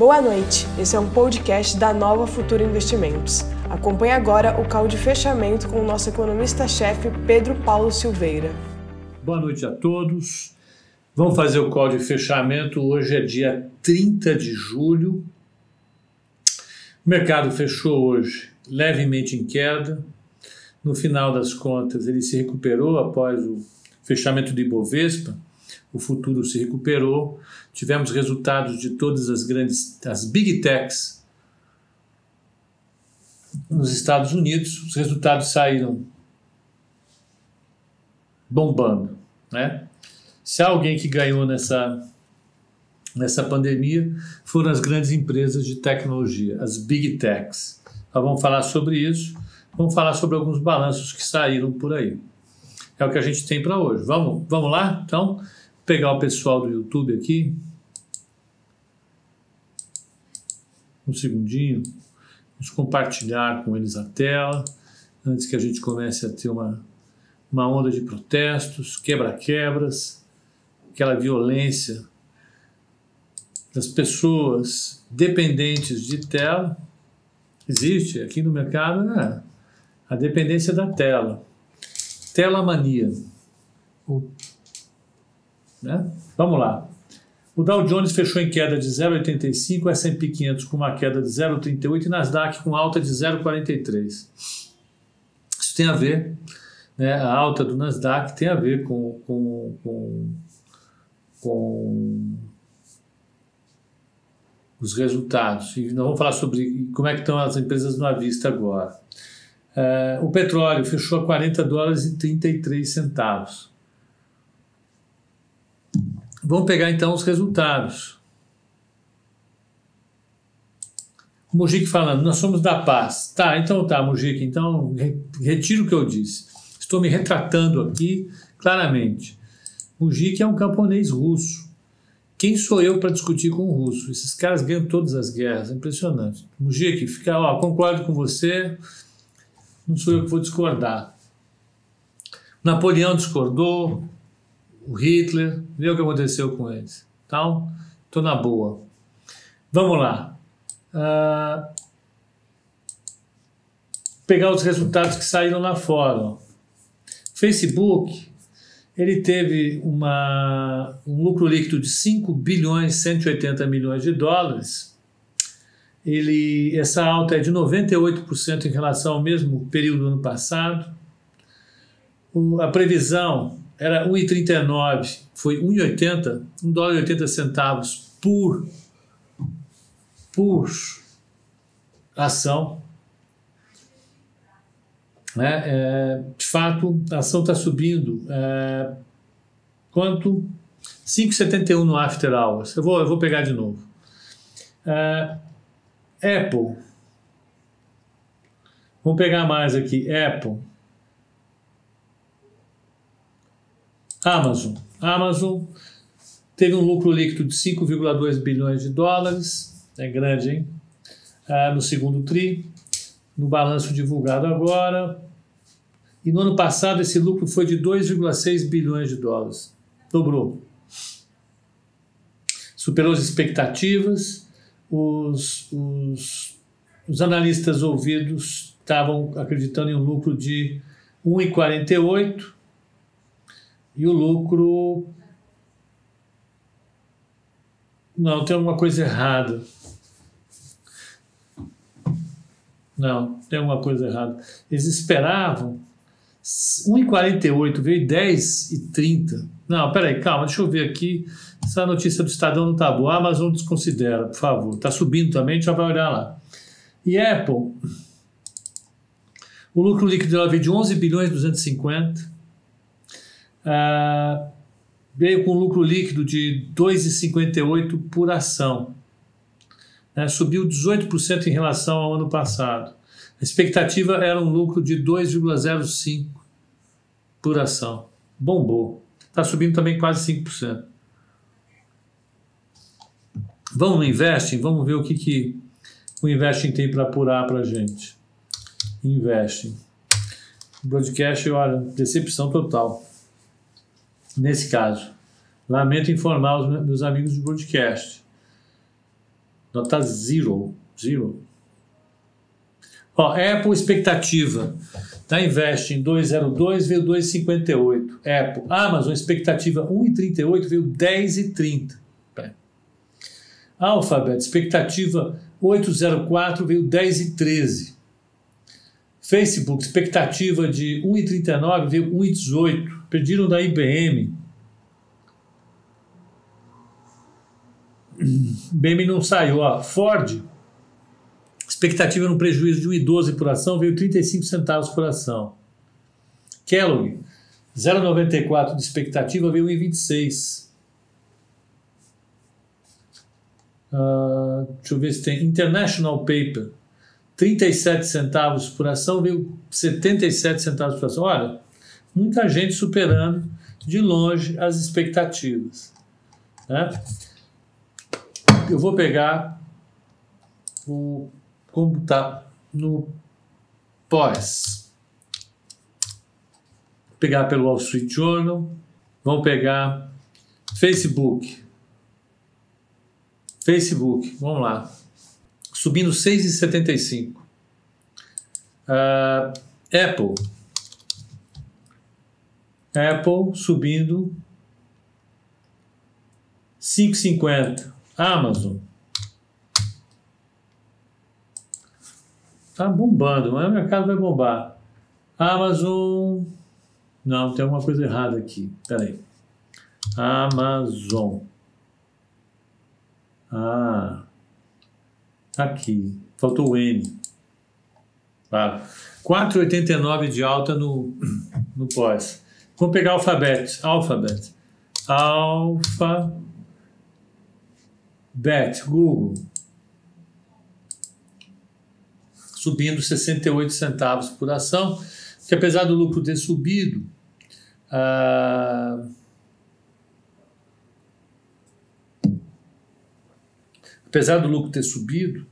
Boa noite, esse é um podcast da Nova Futura Investimentos. Acompanhe agora o call de fechamento com o nosso economista-chefe Pedro Paulo Silveira. Boa noite a todos. Vamos fazer o call de fechamento. Hoje é dia 30 de julho. O mercado fechou hoje levemente em queda. No final das contas, ele se recuperou após o fechamento do Ibovespa. O futuro se recuperou. Tivemos resultados de todas as grandes, as big techs nos Estados Unidos. Os resultados saíram bombando, né? Se alguém que ganhou nessa nessa pandemia foram as grandes empresas de tecnologia, as big techs. Nós vamos falar sobre isso, vamos falar sobre alguns balanços que saíram por aí. É o que a gente tem para hoje. Vamos, vamos lá? Então, pegar o pessoal do YouTube aqui. Um segundinho. Vamos compartilhar com eles a tela antes que a gente comece a ter uma, uma onda de protestos, quebra-quebras, aquela violência das pessoas dependentes de tela. Existe aqui no mercado né? a dependência da tela. Tela mania. Né? Vamos lá. O Dow Jones fechou em queda de 0,85, o S&P 500 com uma queda de 0,38 e Nasdaq com alta de 0,43. Isso tem a ver, né, a alta do Nasdaq tem a ver com, com, com, com os resultados. E nós vamos falar sobre como é que estão as empresas no vista agora. Uh, o petróleo fechou a 40 dólares e 33 centavos. Vamos pegar então os resultados. O Mujic falando, nós somos da paz. Tá, então tá, Mujic, então retiro o que eu disse. Estou me retratando aqui claramente. Mujic é um camponês russo. Quem sou eu para discutir com o russo? Esses caras ganham todas as guerras, é impressionante. Mujic, fica, ó, concordo com você, não sou eu que vou discordar. Napoleão discordou, o Hitler, vê o que aconteceu com eles. Então, estou na boa. Vamos lá. Uh, pegar os resultados que saíram lá fora. Facebook, ele teve uma, um lucro líquido de 5 bilhões 180 milhões de dólares. Ele, essa alta é de 98% em relação ao mesmo período do ano passado. O, a previsão era 1,39, foi 1,80, 1 dólar e 80 centavos por, por ação. Né? É, de fato, a ação está subindo. É, quanto? 5,71 no after hours. Eu vou, eu vou pegar de novo. É, Apple. Vamos pegar mais aqui. Apple. Amazon. Amazon teve um lucro líquido de 5,2 bilhões de dólares, é grande, hein? Ah, no segundo TRI, no balanço divulgado agora. E no ano passado esse lucro foi de 2,6 bilhões de dólares. Dobrou. Superou as expectativas. Os, os, os analistas ouvidos estavam acreditando em um lucro de 1,48 e o lucro. Não, tem alguma coisa errada. Não, tem alguma coisa errada. Eles esperavam 1,48, veio 10,30. Não, peraí, calma, deixa eu ver aqui. Essa notícia do Estadão não está boa. A Amazon desconsidera, por favor. Está subindo também, a gente já vai olhar lá. E Apple, o lucro líquido dela veio de 11 bilhões e 250 ah, veio com lucro líquido de 2,58 por ação. Né, subiu 18% em relação ao ano passado. A expectativa era um lucro de 2,05 por ação. Bombou. Está subindo também quase 5%. Vamos no Investing? Vamos ver o que, que o Investing tem para apurar para a gente. Investing. Broadcast, olha, decepção total nesse caso. Lamento informar os meus amigos de broadcast. Nota zero. Zero. Ó, Apple expectativa da Invest em 2,02 veio 2,58. Apple. Amazon expectativa 1,38 veio 10,30. Alphabet expectativa 8,04 veio 10,13. Facebook expectativa de 1,39 veio 1,18. Pediram da IBM. IBM não saiu. Ó. Ford Expectativa no prejuízo de 1,12 por ação veio 35 centavos por ação. Kellogg, 0,94 de expectativa veio 1,26. Uh, deixa eu ver se tem. International Paper, 37 centavos por ação veio 77 centavos por ação. Olha, muita gente superando de longe as expectativas. Né? Eu vou pegar o como está no pós. Vou pegar pelo Wall Street Journal, vamos pegar Facebook. Facebook, vamos lá. Subindo 6,75. Uh, Apple. Apple subindo 5,50. Amazon Tá bombando, mas o mercado vai bombar. Amazon. Não, tem alguma coisa errada aqui. Peraí. Amazon. Ah. Aqui. Faltou o N. Tá. 4,89 de alta no, no pós. Vamos pegar. Alphabet. Alphabet. Google. subindo 68 centavos por ação, que apesar do lucro ter subido, ah, apesar do lucro ter subido,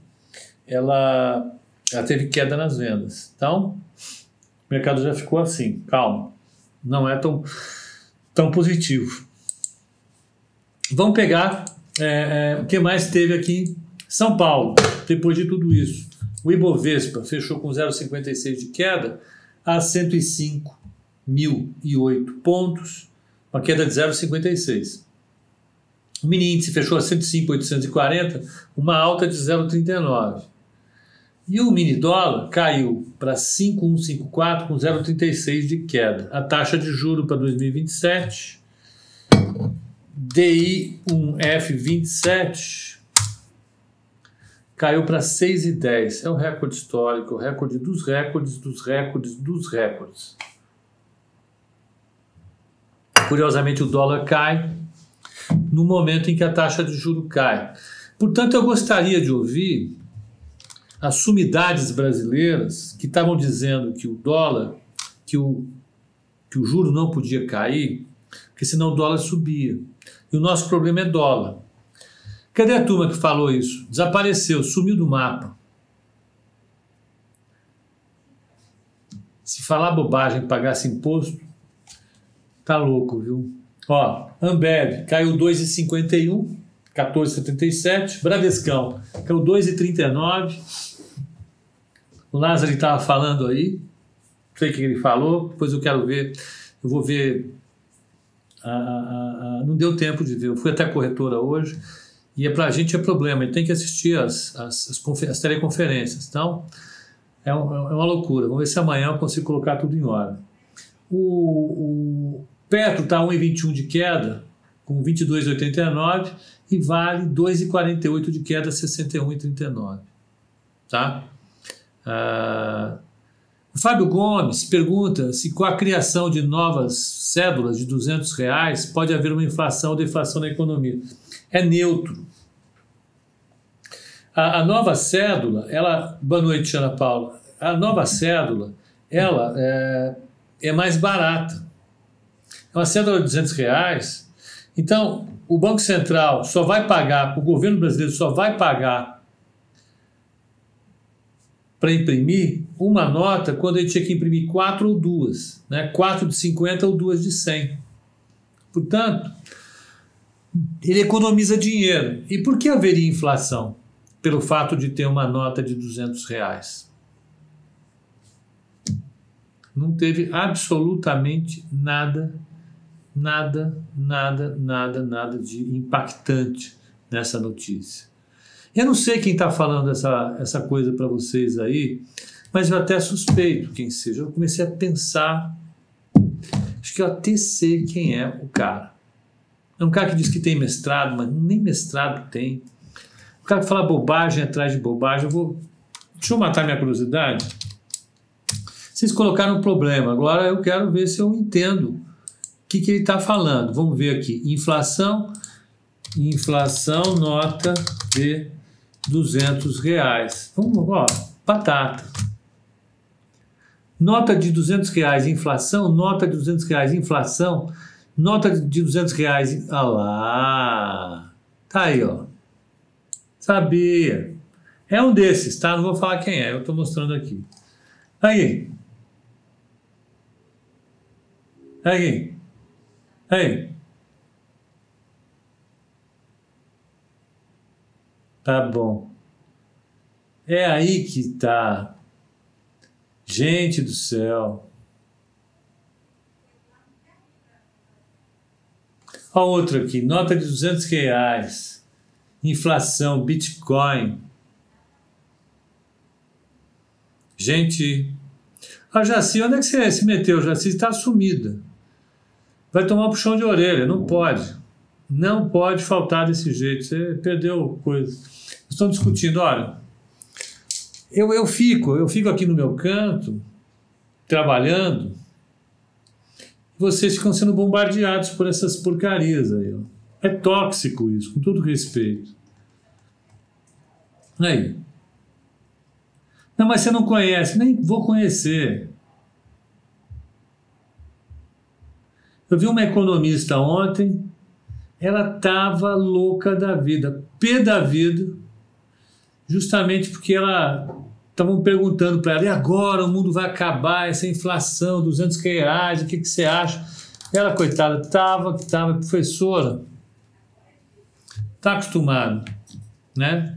ela, ela teve queda nas vendas. Então, o mercado já ficou assim, calma, não é tão, tão positivo. Vamos pegar é, é, o que mais teve aqui em São Paulo, depois de tudo isso. O Ibovespa fechou com 0,56 de queda a 105.008 pontos, uma queda de 0,56. O mini índice fechou a 105.840, uma alta de 0,39. E o mini dólar caiu para 5,154 com 0,36 de queda. A taxa de juro para 2027, DI 1F27 caiu para 6,10. É o recorde histórico, o recorde dos recordes, dos recordes, dos recordes. Curiosamente, o dólar cai no momento em que a taxa de juro cai. Portanto, eu gostaria de ouvir as sumidades brasileiras que estavam dizendo que o dólar, que o, que o juro não podia cair, porque senão o dólar subia. E o nosso problema é dólar. Cadê a turma que falou isso? Desapareceu, sumiu do mapa. Se falar bobagem, pagasse imposto, tá louco, viu? Ó, Ambev caiu 2,51, 14,77. Bradescão caiu 2,39. O Lázaro estava falando aí, não sei o que ele falou, depois eu quero ver, eu vou ver. A, a, a, não deu tempo de ver, eu fui até a corretora hoje e é para a gente é problema, ele tem que assistir as, as, as, as teleconferências. Então, é, um, é, uma loucura. Vamos ver se amanhã eu consigo colocar tudo em ordem. O, o Petro está 1,21 de queda, com 22,89 e vale 2,48 de queda, 61,39. Tá? Ah, o Fábio Gomes pergunta se com a criação de novas cédulas de 200 reais pode haver uma inflação ou deflação na economia. É neutro. A, a, nova cédula, ela. Boa noite, Ana Paula. A nova cédula, ela é, é mais barata. É uma cédula de 200 reais. Então, o Banco Central só vai pagar, o governo brasileiro só vai pagar para imprimir uma nota quando ele tinha que imprimir quatro ou duas, né? quatro de 50 ou duas de 100. Portanto, ele economiza dinheiro. E por que haveria inflação? pelo fato de ter uma nota de 200 reais. Não teve absolutamente nada, nada, nada, nada, nada de impactante nessa notícia. Eu não sei quem está falando essa, essa coisa para vocês aí, mas eu até suspeito quem seja. Eu comecei a pensar, acho que eu até sei quem é o cara. É um cara que diz que tem mestrado, mas nem mestrado tem. O cara que fala bobagem atrás de bobagem. Eu vou. Deixa eu matar minha curiosidade. Vocês colocaram um problema, agora eu quero ver se eu entendo o que, que ele está falando. Vamos ver aqui. Inflação, inflação, nota de 200 reais. Vamos, ó, batata. Nota de 200 reais inflação, nota de 200 reais inflação, nota de 200 reais. Olha lá. Tá aí, ó. Sabia. É um desses, tá? Não vou falar quem é, eu estou mostrando aqui. Aí. Aí. Aí. Tá bom. É aí que tá. Gente do céu. Olha outro aqui, nota de 200 reais. Inflação, Bitcoin. Gente, a Jaci, onde é que você se meteu? Jaci está sumida. Vai tomar puxão de orelha, não pode. Não pode faltar desse jeito. Você perdeu coisa. Estão discutindo, olha, eu, eu fico, eu fico aqui no meu canto, trabalhando, vocês ficam sendo bombardeados por essas porcarias aí. Ó. É tóxico isso, com todo respeito. Aí. Não, mas você não conhece, nem vou conhecer. Eu vi uma economista ontem, ela estava louca da vida, pé da vida, justamente porque ela estavam perguntando para ela, e agora o mundo vai acabar, essa inflação, 200 reais, o que, que você acha? Ela, coitada, estava, estava professora, está acostumado, né?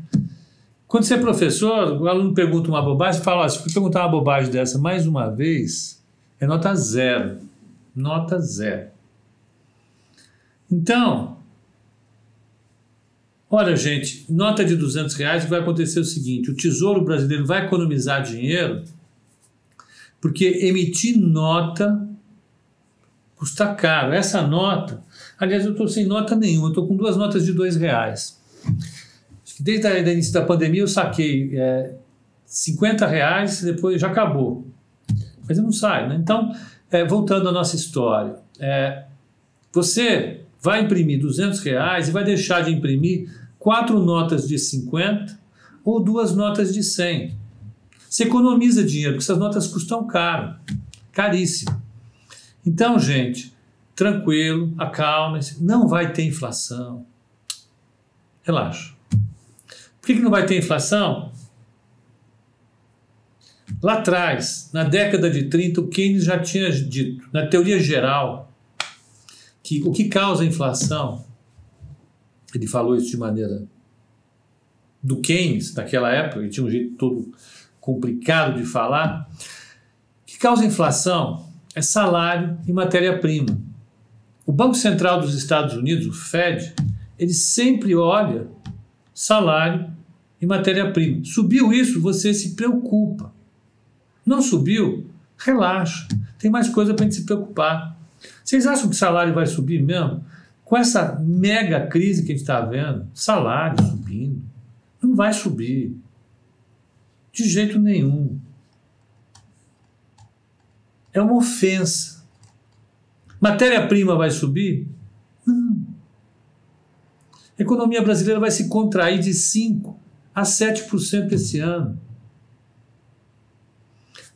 Quando você é professor, o aluno pergunta uma bobagem, você fala, se perguntar uma bobagem dessa mais uma vez, é nota zero. Nota zero. Então, olha, gente, nota de 200 reais vai acontecer o seguinte: o Tesouro Brasileiro vai economizar dinheiro porque emitir nota custa caro. Essa nota, aliás, eu estou sem nota nenhuma, estou com duas notas de dois reais. Desde o início da pandemia eu saquei é, 50 reais, depois já acabou. Mas eu não saio, né? Então, é, voltando à nossa história, é, você vai imprimir 200 reais e vai deixar de imprimir quatro notas de 50 ou duas notas de 100. Você economiza dinheiro, porque essas notas custam caro, caríssimo. Então, gente, tranquilo, acalme-se, não vai ter inflação. Relaxa. Por que, que não vai ter inflação? Lá atrás, na década de 30, o Keynes já tinha dito, na teoria geral, que o que causa a inflação, ele falou isso de maneira do Keynes naquela época, ele tinha um jeito todo complicado de falar, o que causa inflação é salário e matéria-prima. O Banco Central dos Estados Unidos, o Fed, ele sempre olha salário e matéria-prima. Subiu isso, você se preocupa. Não subiu, relaxa. Tem mais coisa para a gente se preocupar. Vocês acham que o salário vai subir mesmo? Com essa mega crise que a gente está vendo, salário subindo, não vai subir. De jeito nenhum. É uma ofensa. Matéria-prima vai subir? Não. A economia brasileira vai se contrair de 5% a 7% esse ano.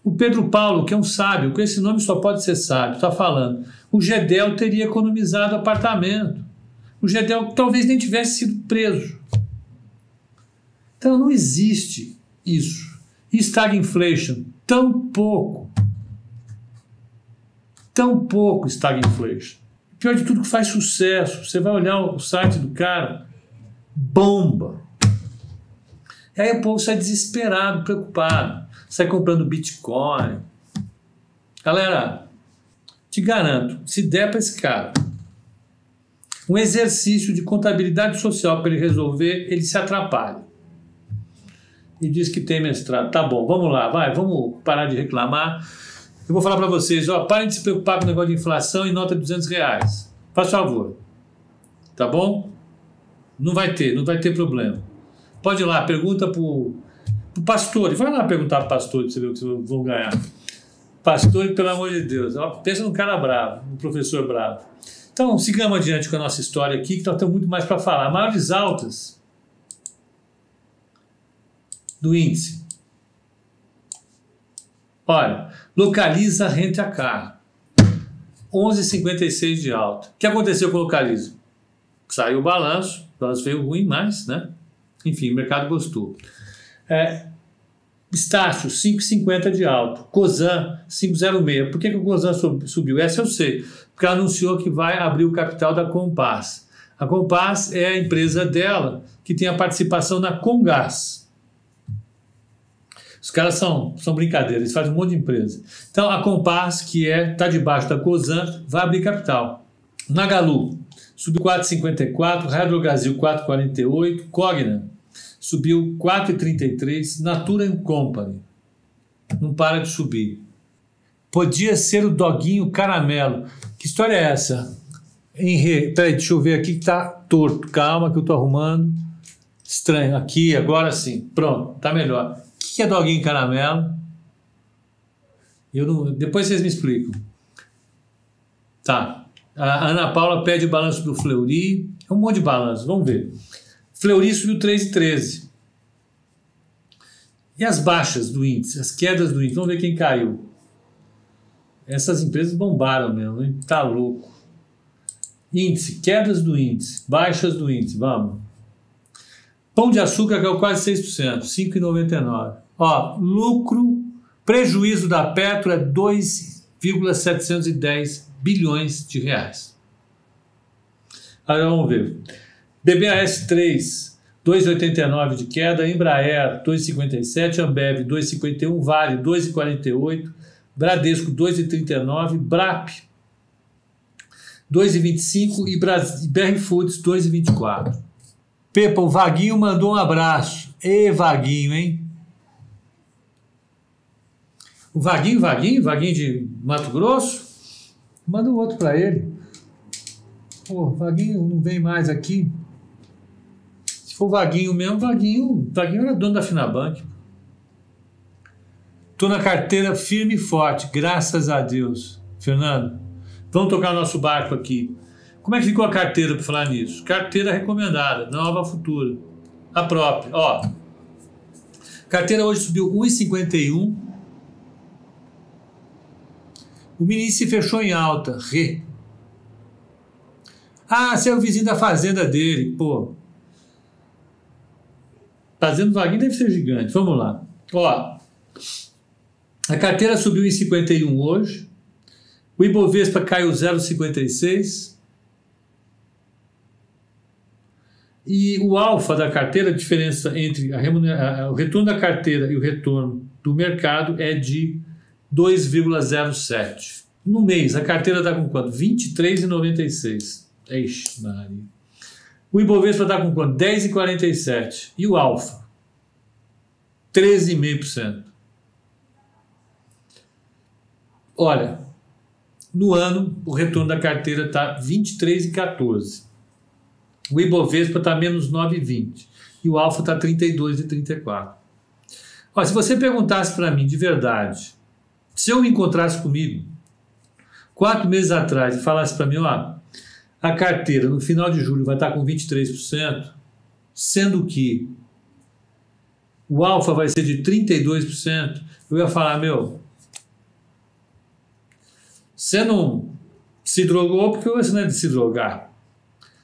O Pedro Paulo, que é um sábio, com esse nome só pode ser sábio, está falando. O Gedel teria economizado apartamento. O Gedel talvez nem tivesse sido preso. Então não existe isso. Stagflation, tão pouco. Tão pouco stagflation. Pior de tudo que faz sucesso. Você vai olhar o site do cara, bomba. E aí o povo sai desesperado, preocupado, sai comprando Bitcoin. Galera, te garanto, se der para esse cara um exercício de contabilidade social para ele resolver, ele se atrapalha. E diz que tem mestrado. Tá bom, vamos lá, vai, vamos parar de reclamar. Eu vou falar para vocês, ó, parem de se preocupar com o negócio de inflação e nota de 200 reais. Faz favor. Tá bom? Não vai ter, não vai ter problema. Pode ir lá, pergunta pro, pro pastor. Vai lá perguntar pro pastor para você ver o que vocês vão ganhar. Pastor, pelo amor de Deus. Pensa num cara bravo, um professor bravo. Então, sigamos adiante com a nossa história aqui, que nós temos muito mais para falar. Maiores altas do índice. Olha, localiza rente a carro. 11,56 de alta. O que aconteceu com o localiza? Saiu o balanço, o balanço veio ruim, mas, né? Enfim, o mercado gostou. É, Estácio, 5,50 de alto. Cosan, 5,06. Por que, que o Cosan subiu? Essa eu sei. Porque ela anunciou que vai abrir o capital da Compass. A Compass é a empresa dela que tem a participação na Congás. Os caras são, são brincadeiras, eles fazem um monte de empresa. Então a Compass, que é está debaixo da Cosan, vai abrir capital. Magalu, subiu 4,54, Hydrogazil 4,48, Cogna subiu 4,33, Natura Company não para de subir. Podia ser o doguinho caramelo. Que história é essa? Henri, peraí, deixa eu ver aqui que tá torto. Calma que eu tô arrumando. Estranho. Aqui, agora sim. Pronto, tá melhor. O que é doguinho caramelo? Eu não, depois vocês me explicam. Tá. A Ana Paula pede o balanço do Fleury. É um monte de balanço. Vamos ver. Fleury subiu 3,13. E as baixas do índice, as quedas do índice? Vamos ver quem caiu. Essas empresas bombaram mesmo, hein? Tá louco. Índice, quedas do índice, baixas do índice, vamos. Pão de açúcar caiu quase 6%, 5,99. Ó, lucro, prejuízo da Petro é 2,710 bilhões de reais. Agora vamos ver. BBAS 3, 2,89 de queda, Embraer 2,57, Ambev 2,51, Vale 2,48, Bradesco 2,39, Brap 2,25 e BR Foods 2,24. Pepa, o Vaguinho mandou um abraço. Ê, Vaguinho, hein? O Vaguinho, Vaguinho, Vaguinho de Mato Grosso? Manda um outro para ele. Pô, Vaguinho não vem mais aqui. Se for Vaguinho mesmo, Vaguinho, Vaguinho era dono da Finabank. Estou na carteira firme e forte, graças a Deus. Fernando, vamos tocar nosso barco aqui. Como é que ficou a carteira para falar nisso? Carteira recomendada, nova futura. A própria. Ó, carteira hoje subiu 1,51. O ministro fechou em alta, re. Ah, você é o vizinho da fazenda dele, pô. Fazendo vaguinho deve ser gigante. Vamos lá. Ó, a carteira subiu em 51 hoje. O Ibovespa caiu 0,56. E o alfa da carteira, a diferença entre a o retorno da carteira e o retorno do mercado é de 2,07. No mês, a carteira está com quanto? 23,96. Eixe, Maria. O Ibovespa está com quanto? 10,47. E o Alfa? 13,5%. Olha, no ano o retorno da carteira está 23,14. O Ibovespa está menos 9,20. E o Alfa está 32,34. Olha, se você perguntasse para mim de verdade, se eu me encontrasse comigo quatro meses atrás e falasse para mim, ó, a carteira no final de julho vai estar com 23%, sendo que o alfa vai ser de 32%, eu ia falar, meu, você não se drogou porque você não é de se drogar.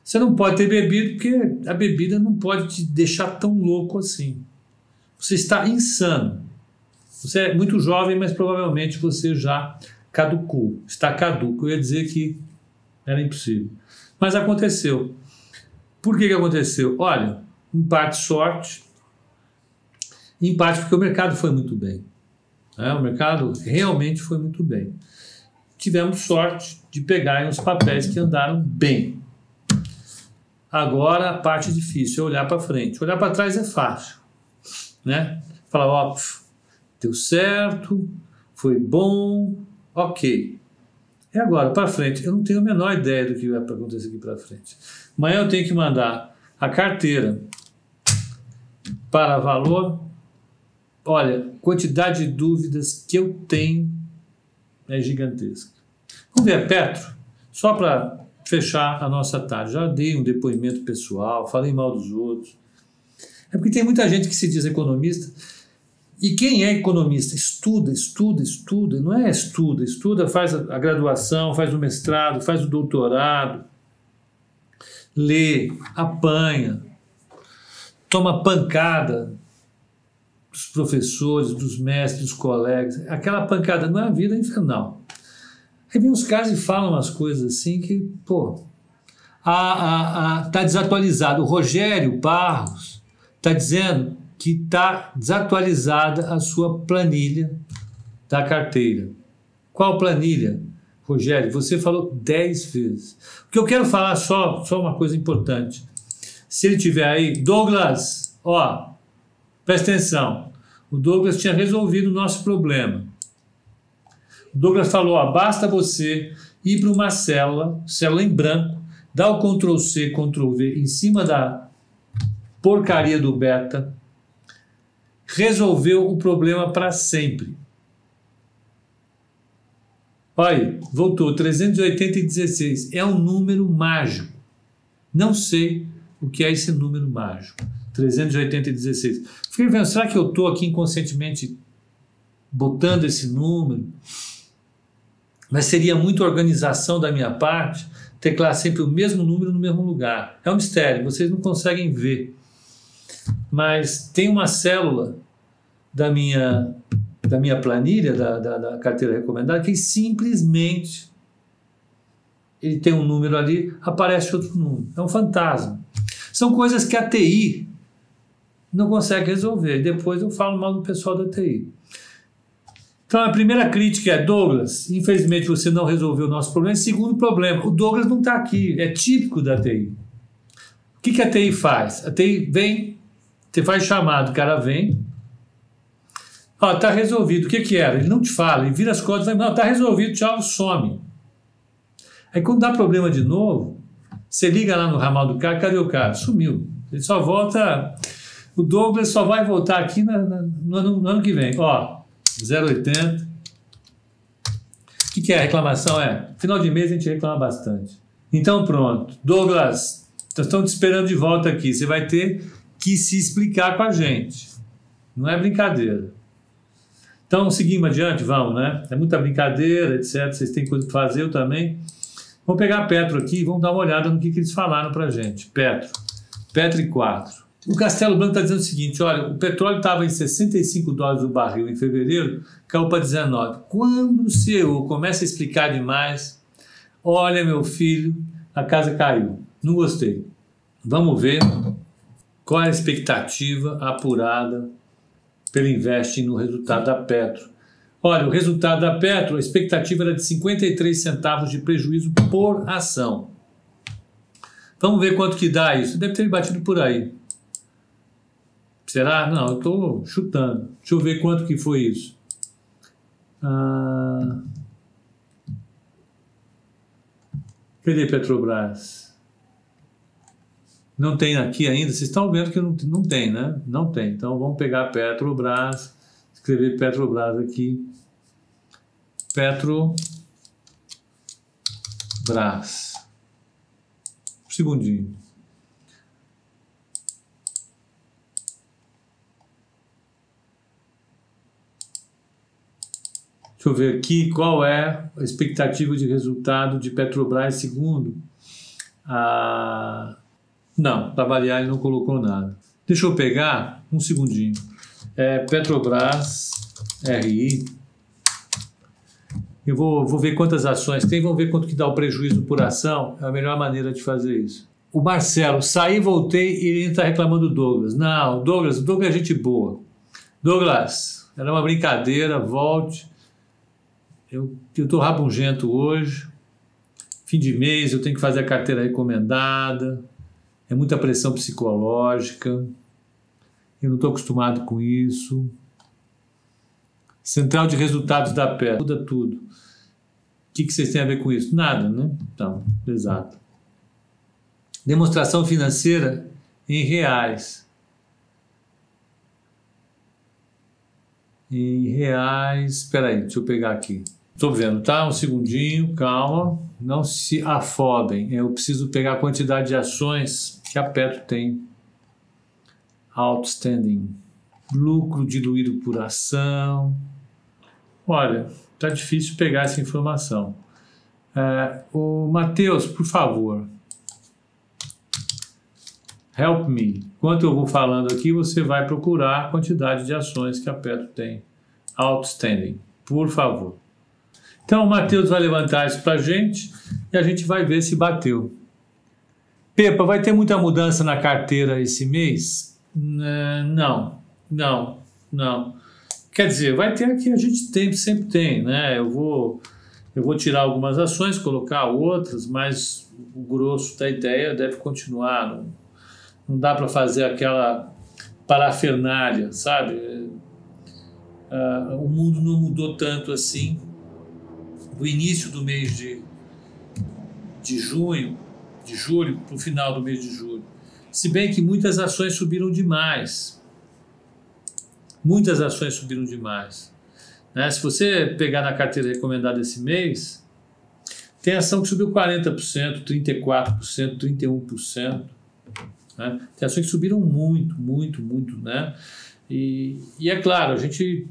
Você não pode ter bebido porque a bebida não pode te deixar tão louco assim. Você está insano. Você é muito jovem, mas provavelmente você já caducou. Está caduco. Eu ia dizer que era impossível. Mas aconteceu. Por que, que aconteceu? Olha, em parte sorte, Em parte porque o mercado foi muito bem. Né? O mercado realmente foi muito bem. Tivemos sorte de pegar uns papéis que andaram bem. Agora a parte difícil é olhar para frente. Olhar para trás é fácil. Né? Falar, ó, deu certo, foi bom, ok. E agora, para frente, eu não tenho a menor ideia do que vai acontecer aqui para frente. Amanhã eu tenho que mandar a carteira para valor. Olha, quantidade de dúvidas que eu tenho é gigantesca. Vamos ver Petro, só para fechar a nossa tarde. Já dei um depoimento pessoal, falei mal dos outros. É porque tem muita gente que se diz economista. E quem é economista? Estuda, estuda, estuda. Não é estuda, estuda, faz a graduação, faz o mestrado, faz o doutorado, lê, apanha, toma pancada dos professores, dos mestres, dos colegas. Aquela pancada não é a vida infernal. Aí vem uns caras e falam umas coisas assim que, pô, está desatualizado. O Rogério Barros está dizendo que está desatualizada a sua planilha da carteira. Qual planilha? Rogério, você falou dez vezes. O que eu quero falar só, só uma coisa importante. Se ele tiver aí, Douglas, ó, presta atenção. O Douglas tinha resolvido o nosso problema. O Douglas falou: ó, basta você ir para uma célula, célula em branco, dar o Ctrl C, Ctrl V em cima da porcaria do beta, resolveu o problema para sempre. Olha, voltou 380 e 16. É um número mágico. Não sei o que é esse número mágico. 380 e 16. Fiquei vendo, será que eu estou aqui inconscientemente botando esse número? Mas seria muita organização da minha parte teclar sempre o mesmo número no mesmo lugar. É um mistério, vocês não conseguem ver. Mas tem uma célula da minha, da minha planilha, da, da, da carteira recomendada, que simplesmente ele tem um número ali, aparece outro número. É um fantasma. São coisas que a TI não consegue resolver. Depois eu falo mal do pessoal da TI. Então, a primeira crítica é: Douglas, infelizmente você não resolveu o nosso problema. Segundo problema, o Douglas não está aqui, é típico da TI. O que, que a TI faz? A TI vem, você faz chamado, o cara vem. Ó, tá resolvido. O que, que era? Ele não te fala, ele vira as costas e vai, não, tá resolvido, tchau, some. Aí quando dá problema de novo, você liga lá no ramal do cara, cadê o cara? Sumiu. Ele só volta. O Douglas só vai voltar aqui na, na, no, ano, no ano que vem. Ó, 0,80. O que, que é a reclamação? É, final de mês a gente reclama bastante. Então pronto. Douglas, estão te esperando de volta aqui. Você vai ter que se explicar com a gente. Não é brincadeira. Então seguimos adiante, vamos, né? É muita brincadeira, etc. Vocês têm coisa para fazer, eu também. Vamos pegar Petro aqui e vamos dar uma olhada no que, que eles falaram para gente. Petro. Petro 4. O Castelo Branco está dizendo o seguinte: olha, o petróleo estava em 65 dólares o barril em fevereiro, caiu para 19. Quando o CEO começa a explicar demais, olha, meu filho, a casa caiu. Não gostei. Vamos ver qual é a expectativa apurada pelo Invest no resultado da Petro. Olha, o resultado da Petro, a expectativa era de 53 centavos de prejuízo por ação. Vamos ver quanto que dá isso. Deve ter batido por aí. Será? Não, eu estou chutando. Deixa eu ver quanto que foi isso. Ah, cadê Petrobras? Não tem aqui ainda? Vocês estão vendo que não, não tem, né? Não tem. Então vamos pegar Petrobras, escrever Petrobras aqui. Petrobras. Um segundinho. Deixa eu ver aqui qual é a expectativa de resultado de Petrobras segundo a. Não, para variar ele não colocou nada. Deixa eu pegar um segundinho. É, Petrobras RI. Eu vou, vou ver quantas ações tem, vamos ver quanto que dá o prejuízo por ação. É a melhor maneira de fazer isso. O Marcelo, saí, voltei e ele está reclamando do Douglas. Não, Douglas, Douglas é gente boa. Douglas, era uma brincadeira, volte. Eu estou rabugento hoje. Fim de mês, eu tenho que fazer a carteira recomendada. É muita pressão psicológica. Eu não estou acostumado com isso. Central de resultados da pé, muda tudo. O que, que vocês têm a ver com isso? Nada, né? Então, exato. Demonstração financeira em reais. Em reais. Espera aí, deixa eu pegar aqui. Estou vendo, tá? Um segundinho, calma. Não se afobem. Eu preciso pegar a quantidade de ações que a Petro tem. Outstanding. Lucro diluído por ação. Olha, tá difícil pegar essa informação. É, o Matheus, por favor, help me. Enquanto eu vou falando aqui, você vai procurar a quantidade de ações que a Petro tem outstanding, por favor. Então, o Matheus vai levantar isso para a gente e a gente vai ver se bateu. Pepa, vai ter muita mudança na carteira esse mês? Não, não, não. Quer dizer, vai ter aqui, a gente tem, sempre tem, né? Eu vou, eu vou tirar algumas ações, colocar outras, mas o grosso da ideia deve continuar. Não, não dá para fazer aquela parafernália, sabe? Uh, o mundo não mudou tanto assim. Do início do mês de, de junho, de julho, para o final do mês de julho. Se bem que muitas ações subiram demais muitas ações subiram demais. Né? Se você pegar na carteira recomendada esse mês, tem ação que subiu 40%, 34%, 31%. Né? Tem ações que subiram muito, muito, muito. Né? E, e é claro, a gente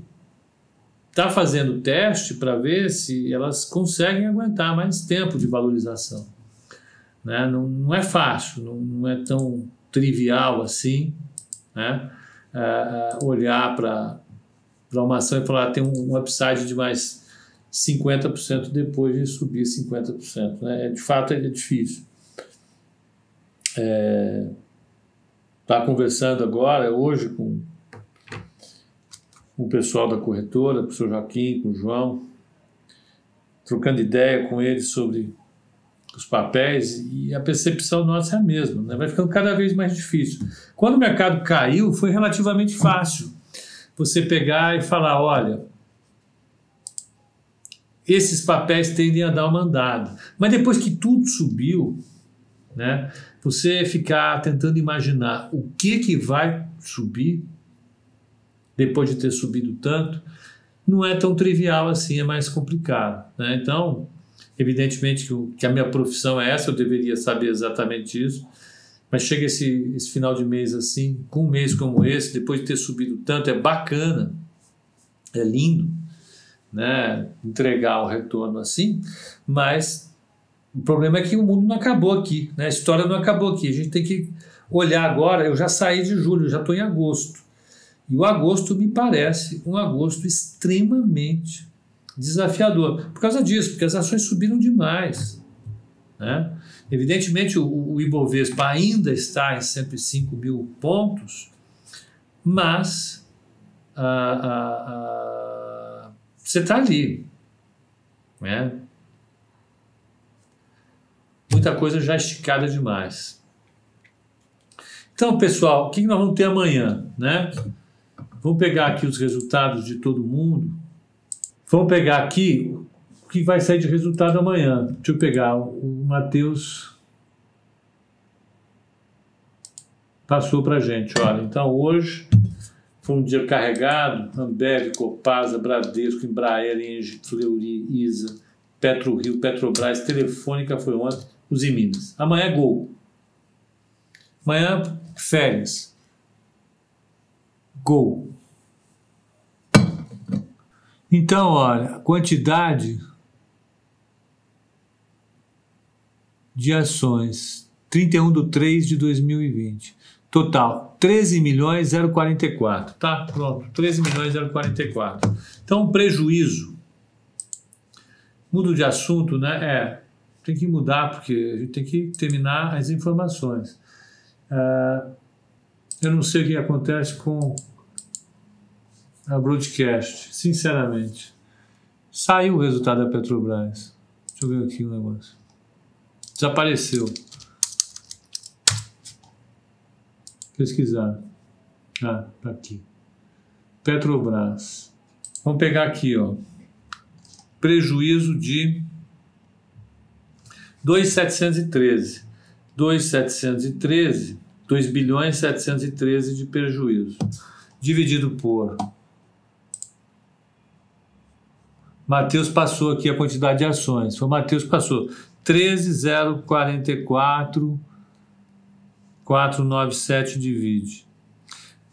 está fazendo teste para ver se elas conseguem aguentar mais tempo de valorização. Né? Não, não é fácil, não, não é tão trivial assim. Né? uh, olhar para uma ação e falar ah, tem um, upside de mais 50% depois de subir 50%. Né? De fato, é difícil. É, tá conversando agora, hoje, com, o pessoal da corretora, o professor Joaquim, com o João, trocando ideia com eles sobre os papéis e a percepção nossa é a mesma, né? vai ficando cada vez mais difícil. Quando o mercado caiu, foi relativamente fácil você pegar e falar: olha, esses papéis tendem a dar uma andada. Mas depois que tudo subiu, né, você ficar tentando imaginar o que, que vai subir depois de ter subido tanto, não é tão trivial assim, é mais complicado. Né? Então, Evidentemente que, a minha profissão é essa, eu deveria saber exatamente isso, mas chega esse, esse final de mês assim, com um mês como esse, depois de ter subido tanto, é bacana, é lindo, né, entregar o retorno assim, mas o problema é que o mundo não acabou aqui, né, a história não acabou aqui, a gente tem que olhar agora, eu já saí de julho, já estou em agosto, e o agosto me parece um agosto extremamente desafiador. Por causa disso, porque as ações subiram demais. Né? Evidentemente, o, o Ibovespa ainda está em 105 mil pontos, mas você está ali. Né? Muita coisa já esticada demais. Então, pessoal, o que nós vamos ter amanhã? Né? Vamos pegar aqui os resultados de todo mundo Vamos pegar aqui o que vai sair de resultado amanhã. Deixa eu pegar o Matheus passou para gente. Olha, então hoje foi um dia carregado. Ambev, Copasa, Bradesco, Embraer, Engie, Fleury, ISA, PetroRio, Petrobras, Telefônica foi ontem, os Minas. Amanhã é gol. Amanhã, férias. Gol. Então, olha, a quantidade de ações, 31 de 3 de 2020. Total, 13 milhões 044. Tá, pronto, 13 milhões 044. Então, prejuízo. Mudo de assunto, né? É, tem que mudar, porque a gente tem que terminar as informações. Uh, eu não sei o que acontece com a broadcast, sinceramente. Saiu o resultado da Petrobras. Deixa eu ver aqui o negócio. Desapareceu. Pesquisar. Ah, tá aqui. Petrobras. Vamos pegar aqui, ó. Prejuízo de 2,713. 2,713, 2 bilhões 713 de prejuízo. Dividido por Matheus passou aqui a quantidade de ações. Foi Matheus passou 13,044 497 divide.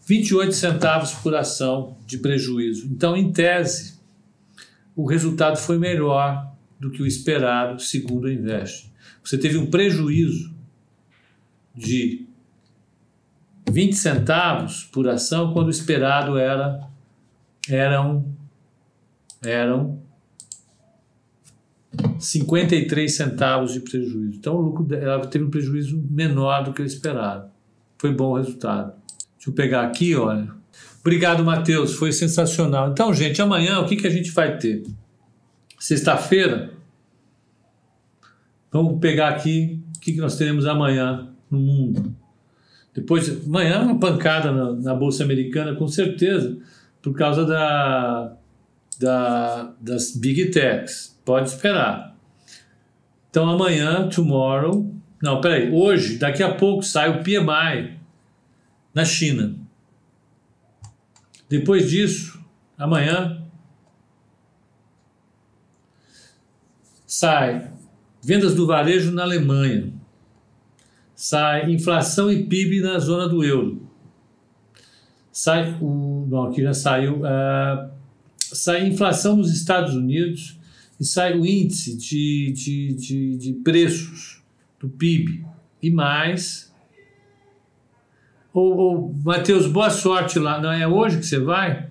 28 centavos por ação de prejuízo. Então, em tese, o resultado foi melhor do que o esperado, segundo a Invest. Você teve um prejuízo de 20 centavos por ação, quando o esperado era eram eram 53 centavos de prejuízo. Então, o lucro ela teve um prejuízo menor do que o esperado. Foi bom o resultado. Deixa eu pegar aqui, olha. Obrigado, Matheus. Foi sensacional. Então, gente, amanhã o que, que a gente vai ter? Sexta-feira. Vamos pegar aqui o que, que nós teremos amanhã no mundo. Depois, amanhã uma pancada na, na Bolsa Americana, com certeza, por causa da, da, das Big Techs. Pode esperar. Então amanhã, tomorrow, não, peraí, hoje, daqui a pouco sai o PMI na China. Depois disso, amanhã, sai vendas do varejo na Alemanha. Sai inflação e PIB na zona do euro. Sai o. Não, aqui já saiu. Uh, sai inflação nos Estados Unidos e sai o índice de, de, de, de preços do PIB e mais. Ô, ô Matheus, boa sorte lá. Não é hoje que você vai?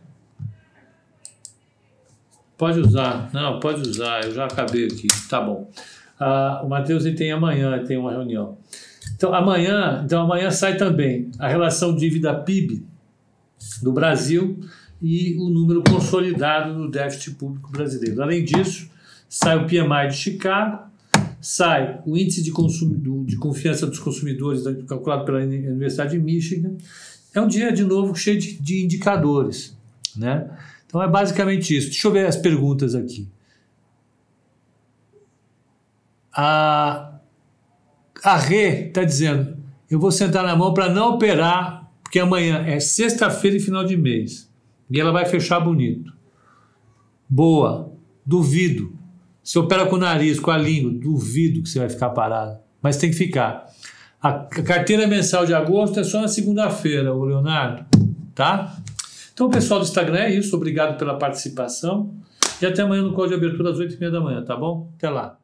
Pode usar. Não, pode usar. Eu já acabei aqui. Tá bom. Ah, o Matheus tem amanhã, tem uma reunião. Então amanhã, então amanhã sai também a relação dívida PIB do Brasil e o número consolidado do déficit público brasileiro. Além disso, sai o PMI de Chicago, sai o índice de, de confiança dos consumidores calculado pela Universidade de Michigan. É um dia, de novo, cheio de, de indicadores. Né? Então é basicamente isso. Deixa eu ver as perguntas aqui. A, a Rê está dizendo: eu vou sentar na mão para não operar, porque amanhã é sexta-feira e final de mês. E ela vai fechar bonito. Boa. Duvido. Você opera com o nariz, com a língua, duvido que você vai ficar parado. Mas tem que ficar. A carteira mensal de agosto é só na segunda-feira, o Leonardo. Tá? Então, pessoal do Instagram é isso. Obrigado pela participação. E até amanhã no código de abertura às 8h30 da manhã, tá bom? Até lá.